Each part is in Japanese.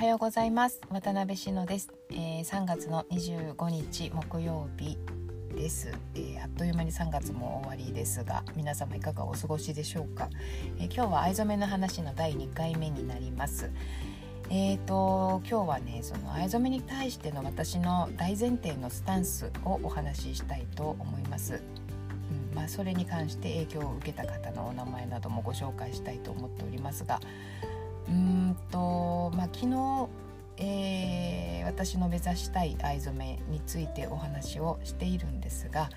はようございます。渡辺志乃です、えー、3月の25日木曜日です、えー、あっという間に3月も終わりですが皆様いかがお過ごしでしょうか、えー、今日は藍染めの話の第2回目になります。えーと今日はねその藍染めに対しての私の大前提のスタンスをお話ししたいと思います、うんまあ、それに関して影響を受けた方のお名前などもご紹介したいと思っておりますがうんとまあ昨日、えー、私の目指したい藍染めについてお話をしているんですが、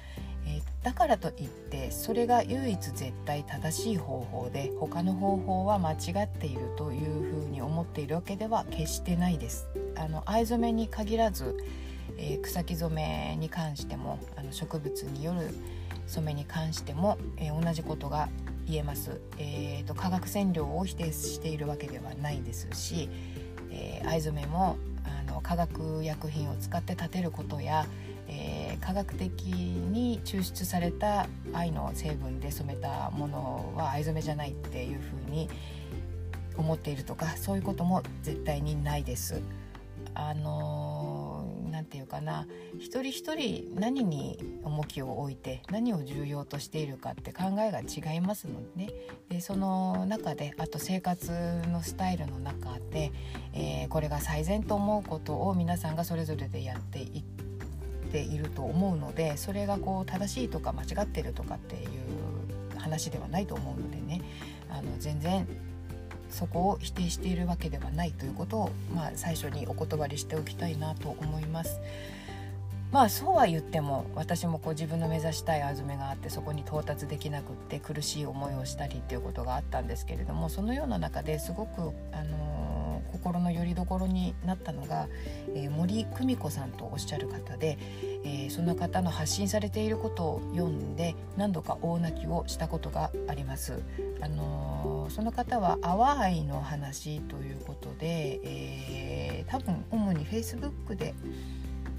えー、だからといってそれが唯一絶対正しい方法で他の方法は間違っているというふうに思っているわけでは決してないです。あの藍染めに限らず、えー、草木染めに関してもあの植物による染めに関しても、えー、同じことが言えます、えーと、化学染料を否定しているわけではないですし、えー、藍染めもあの化学薬品を使って立てることや、えー、科学的に抽出された藍の成分で染めたものは藍染めじゃないっていうふうに思っているとかそういうことも絶対にないです。あの何て言うかな一人一人何に重きを置いて何を重要としているかって考えが違いますので,、ね、でその中であと生活のスタイルの中で、えー、これが最善と思うことを皆さんがそれぞれでやっていっていると思うのでそれがこう正しいとか間違ってるとかっていう話ではないと思うのでね。あの全然そこを否定しているわけではないということを、まあ、最初にお断りしておきたいなと思います。まあそうは言っても私もこう自分の目指したいあずめがあってそこに到達できなくって苦しい思いをしたりっていうことがあったんですけれどもそのような中ですごく、あのー、心の拠り所になったのが、えー、森久美子さんとおっしゃる方で、えー、その方の発信されていることを読んで何度か大泣きをしたことがあります。あのその方は淡いの話ということで、え多分主に Facebook で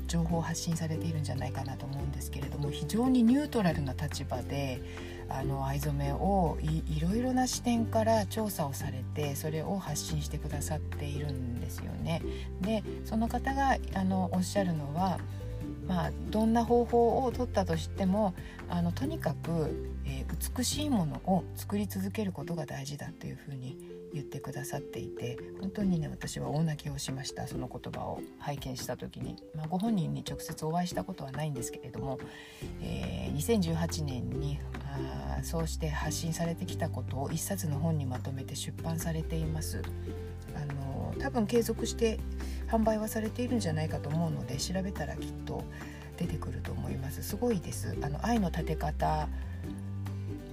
情報を発信されているんじゃないかなと思うんですけれども非常にニュートラルな立場であの藍染めをいろいろな視点から調査をされてそれを発信してくださっているんですよね。でその方があのおっしゃるのはまあ、どんな方法を取ったとしてもあのとにかく、えー、美しいものを作り続けることが大事だというふうに言ってくださっていて本当にね私は大泣きをしましたその言葉を拝見した時に、まあ、ご本人に直接お会いしたことはないんですけれども、えー、2018年にあそうして発信されてきたことを一冊の本にまとめて出版されています。あの多分継続して販売はされているんじゃないかと思うので調べたらきっと出てくると思います。すごいです。あの愛の立て方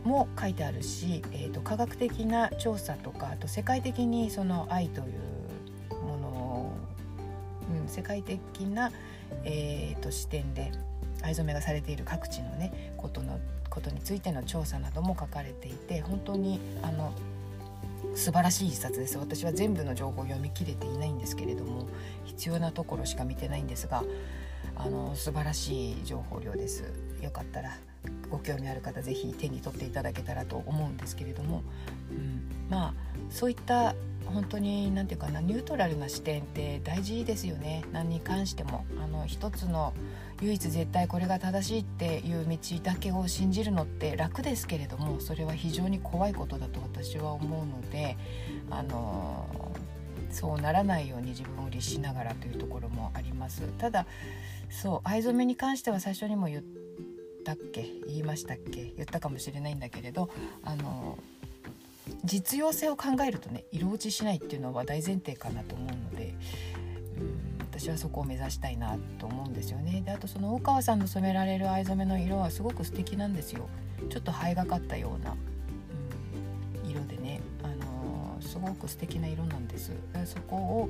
も書いてあるし、えーと、科学的な調査とかあと世界的にその愛というものを、うん、世界的な、えーと、視点で藍染めがされている各地のねことのことについての調査なども書かれていて本当にあの素晴らしい一冊です。私は全部の情報を読み切れていないんですけれども必要なところしか見てないんですがあの素晴らしい情報量です。よかったらご興味ある方是非手に取っていただけたらと思うんですけれども、うん、まあそういった本当に何て言うかなニュートラルな視点って大事ですよね。何に関してもあの一つの唯一絶対これが正しいっていう道だけを信じるのって楽ですけれどもそれは非常に怖いことだと私は思うのであのそうならないように自分を律しながらというところもあります。ただそう藍染めに関しては最初にも言ったっけ？言いましたっけ？言ったかもしれないんだけれどあの実用性を考えるとね色落ちしないっていうのは大前提かなと思うのでうん私はそこを目指したいなと思うんですよね。であとその大川さんの染められる藍染めの色はすごく素敵なんですよ。ちょっと灰がかったような、すごく素敵な色なんですそこを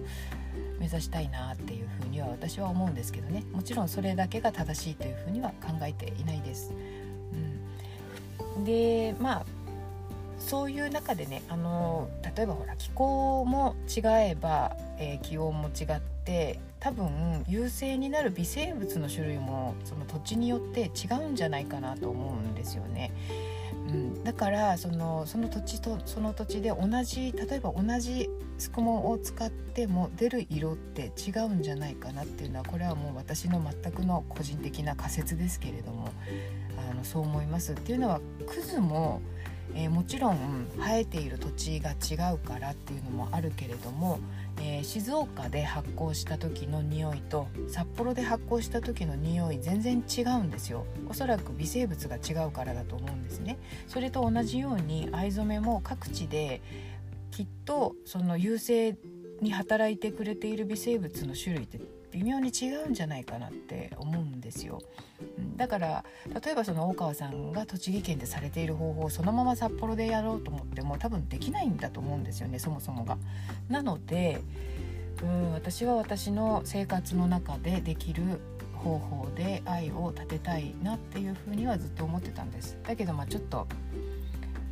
目指したいなっていうふうには私は思うんですけどねもちろんそれだけが正しいというふうには考えていないです。うん、でまあそういう中でねあの例えばほら気候も違えば、えー、気温も違って多分優勢になる微生物の種類もその土地によって違うんじゃないかなと思うんですよね。うん、だからそのその土地とその土地で同じ例えば同じすくもを使っても出る色って違うんじゃないかなっていうのはこれはもう私の全くの個人的な仮説ですけれどもあのそう思います。っていうのはクズもえー、もちろん生えている土地が違うからっていうのもあるけれども、えー、静岡で発酵した時の匂いと札幌で発酵した時の匂い全然違うんですよ。おそらく微生物が違うからだと思うんですね。それと同じように藍染めも各地できっとその優勢に働いてくれている微生物の種類って微妙に違うんじゃないかなって思うんですよ。だから例えばその大川さんが栃木県でされている方法をそのまま札幌でやろうと思っても多分できないんだと思うんですよねそもそもが。なのでうん私は私の生活の中でできる方法で愛を立てたいなっていうふうにはずっと思ってたんですだけどまあちょっと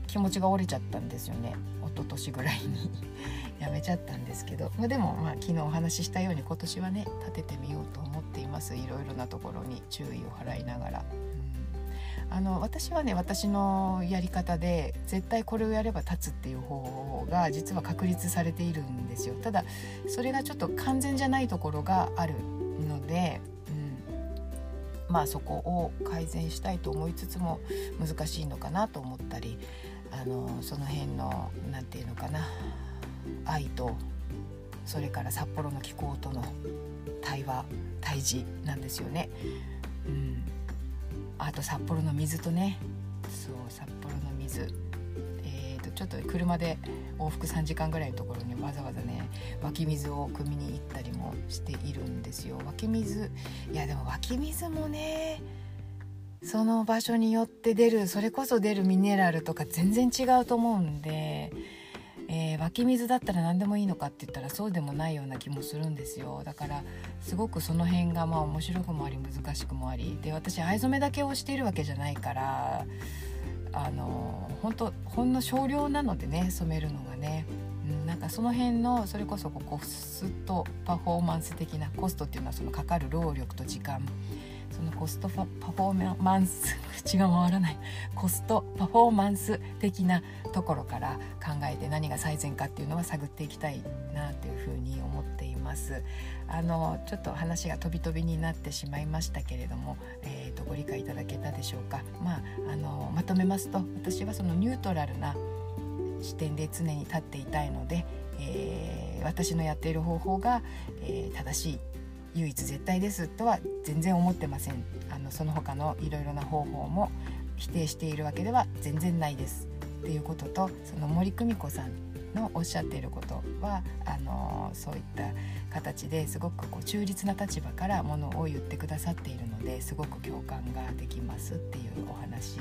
気持ちが折れちゃったんですよね。一昨年ぐらいに。やめちゃったんですけど、まあ、でもまあ昨日お話ししたように今年はね立ててみようと思っています。いろいろなところに注意を払いながら。うん、あの私はね私のやり方で絶対これをやれば立つっていう方法が実は確立されているんですよ。ただそれがちょっと完全じゃないところがあるので、うん、まあそこを改善したいと思いつつも難しいのかなと思ったり。あのその辺の何て言うのかな愛とそれから札幌の気候との対話対峙なんですよね。うん、あと札幌の水とね。そう札幌の水。えーと、ちょっと車で往復3時間ぐらいのところにわざわざね湧き水を汲みに行ったりもしているんですよ。湧き水いやでも湧き水もねその場所によって出るそれこそ出るミネラルとか全然違うと思うんでえー、湧き水だったら何でもいいのかって言ったらそうでもないような気もするんですよ。だからすごくその辺がまあ面白くもあり難しくもあり。で私藍染めだけをしているわけじゃないからあの本当ほんの少量なのでね染めるのがね、なんかその辺のそれこそコストパフォーマンス的なコストっていうのはそのかかる労力と時間。そのコストパフォーマンス口が回らないコストパフォーマンス的なところから考えて何が最善かっていうのは探っていきたいなというふうに思っています。あのちょっと話が飛び飛びになってしまいましたけれども、えーと、ご理解いただけたでしょうか、まあ、あのまとめますと私はそのニュートラルな視点で常に立っていたいので、えー、私のやっている方法が、えー、正しい唯一絶対ですとは全然思ってませんあのその他のいろいろな方法も否定しているわけでは全然ないですっていうこととその森久美子さんのおっしゃっていることはあのそういった形ですごくこう中立な立場からものを言ってくださっているのですごく共感ができますっていうお話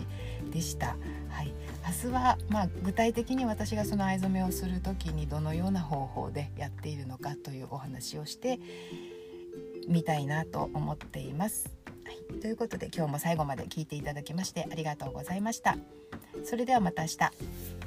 でした。はい、明日は、まあ、具体的に私がその藍染めをする時にどのような方法でやっているのかというお話をしてみたいなと思っています。はい、ということで今日も最後まで聞いていただきましてありがとうございました。それではまた明日。